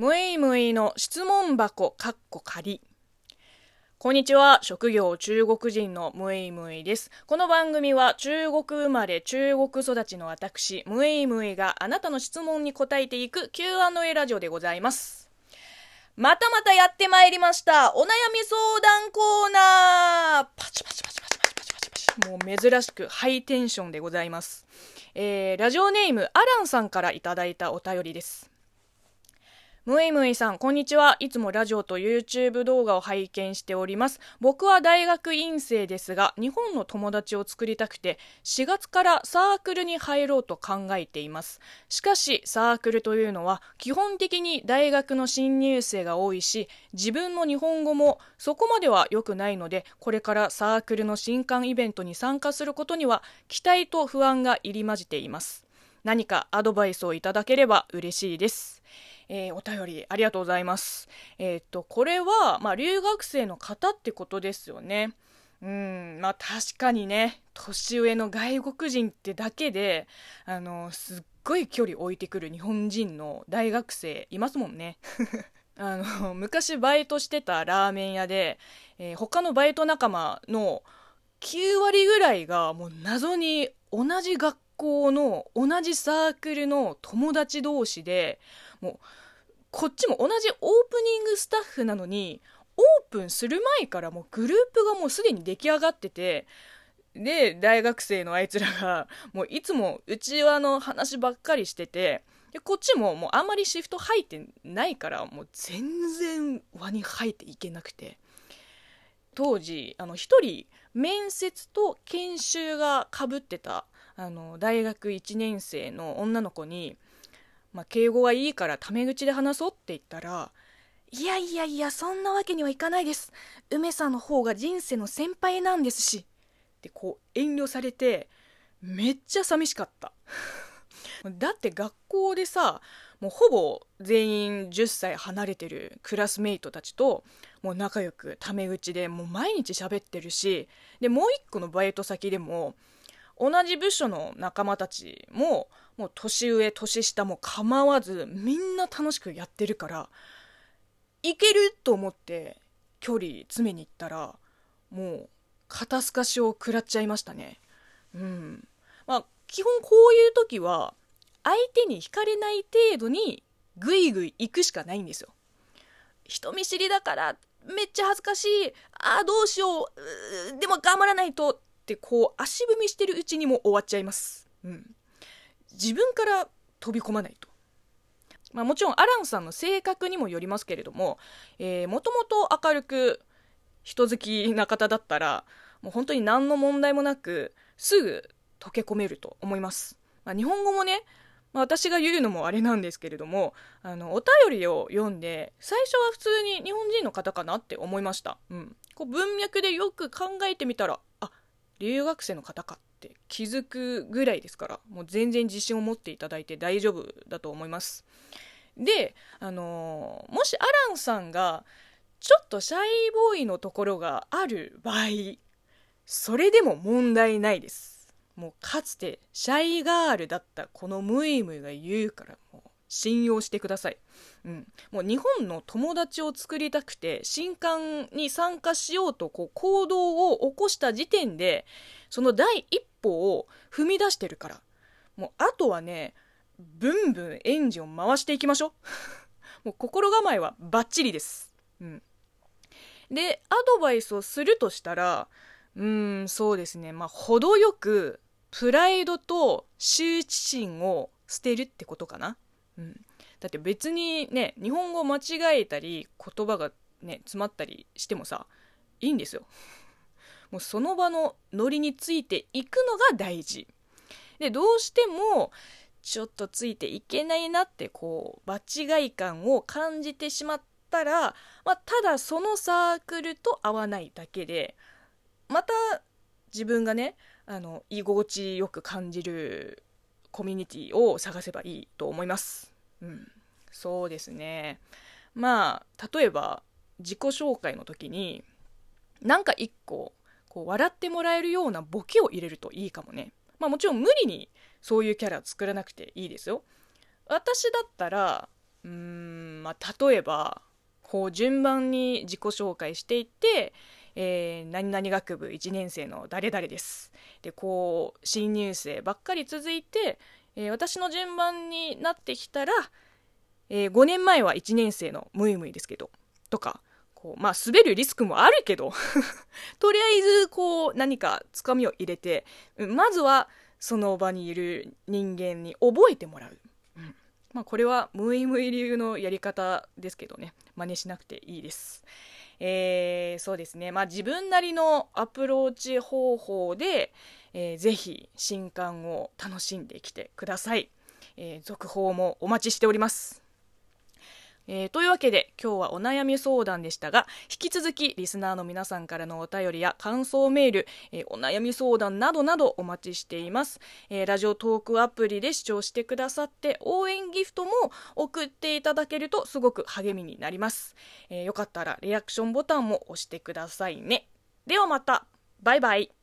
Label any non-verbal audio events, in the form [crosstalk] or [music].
むいむいの質問箱かっこ仮。こんにちは。職業中国人のムイムイです。この番組は中国生まれ中国育ちの私、ムイムイがあなたの質問に答えていく Q&A ラジオでございます。またまたやってまいりました。お悩み相談コーナーパチパチパチパチパチパチパチパチ。もう珍しくハイテンションでございます。えー、ラジオネームアランさんからいただいたお便りです。むいむいさん、こんにちは。いつもラジオと YouTube 動画を拝見しております。僕は大学院生ですが、日本の友達を作りたくて、4月からサークルに入ろうと考えています。しかし、サークルというのは、基本的に大学の新入生が多いし、自分の日本語もそこまでは良くないので、これからサークルの新刊イベントに参加することには、期待と不安が入り混じっています。何かアドバイスをいただければ嬉しいです。えー、お便りありがとうございます。えー、っと、これは、まあ、留学生の方ってことですよね。うん、まあ確かにね、年上の外国人ってだけで、あの、すっごい距離置いてくる日本人の大学生いますもんね。[laughs] あの、昔バイトしてたラーメン屋で、えー、他のバイト仲間の9割ぐらいがもう謎に同じ学校の同じサークルの友達同士で、もうこっちも同じオープニングスタッフなのにオープンする前からもうグループがもうすでに出来上がっててで大学生のあいつらがもういつも内輪の話ばっかりしててでこっちももうあんまりシフト入ってないからもう全然輪に入っていけなくて。当時あの1人面接と研修がかぶってたあの大学1年生の女の子に「まあ、敬語はいいからタメ口で話そうって言ったら、いやいやいや、そんなわけにはいかないです。梅さんの方が人生の先輩なんですし。ってこう遠慮されて、めっちゃ寂しかった。[laughs] だって学校でさ、もうほぼ全員10歳離れてるクラスメイトたちともう仲良くタメ口でもう毎日喋ってるしでもう一個のバイト先でも同じ部署の仲間たちももう年上年下も構わずみんな楽しくやってるからいけると思って距離詰めに行ったらもう肩透かしを食らっちゃいましたね。うん。まあ基本こういう時は相手に惹かれない程度にグイグイ行くしかないんですよ。人見知りだからめっちゃ恥ずかしい。ああどうしよう。でも頑張らないと。ってこう足踏みしてるうちにも終わっちゃいますうん自分から飛び込まないと。まあ、もちろんアランさんの性格にもよりますけれども、えー、もともと明るく人好きな方だったら、もう本当に何の問題もなく、すぐ溶け込めると思います。まあ、日本語もね、まあ、私が言うのもあれなんですけれども、あの、お便りを読んで、最初は普通に日本人の方かなって思いました。うん。こう文脈でよく考えてみたら、あ、留学生の方かって気づくぐらいですからもう全然自信を持っていただいて大丈夫だと思います。であのー、もしアランさんがちょっとシャイボーイのところがある場合それでも問題ないです。もうかつてシャイガールだったこのムイムイが言うからもう信用してください。うん、もう日本の友達を作りたくて新刊に参加しようとこう行動を起こした時点でその第一歩を踏み出してるから。もうあとはねブンブンエンジンを回していきましょう。[laughs] もう心構えはバッチリです、うん、でアドバイスをするとしたらうんそうですね。まあ程よくプライドと羞恥心を捨てるってことかな。うん、だって別にね日本語間違えたり言葉がね詰まったりしてもさいいんですよ。[laughs] もうその場のノリについていくのが大事。でどうしてもちょっとついていけないなってこう場違い感を感じてしまったら、まあ、ただそのサークルと合わないだけでまた自分がねあの居心地よく感じるコミュニティを探せばいいと思います。うん、そうですね。まあ例えば自己紹介の時になんか一個こう笑ってもらえるようなボケを入れるといいかもね。まあもちろん無理にそういうキャラ作らなくていいですよ。私だったらうーんまあ、例えばこう順番に自己紹介していってえー、何々学部1年生の誰々です。でこう新入生ばっかり続いて、えー、私の順番になってきたら、えー、5年前は1年生のムイムイですけどとかこうまあ滑るリスクもあるけど [laughs] とりあえずこう何かつかみを入れてまずはその場にいる人間に覚えてもらう、うん、まあこれはムイムイ流のやり方ですけどね。真似しなくていいです。えー、そうですね、まあ、自分なりのアプローチ方法で、えー、ぜひ新刊を楽しんできてください、えー、続報もお待ちしております。えー、というわけで今日はお悩み相談でしたが引き続きリスナーの皆さんからのお便りや感想メール、えー、お悩み相談などなどお待ちしています、えー、ラジオトークアプリで視聴してくださって応援ギフトも送っていただけるとすごく励みになります、えよかったらリアクションボタンも押してくださいね。ではまた。バイバイ。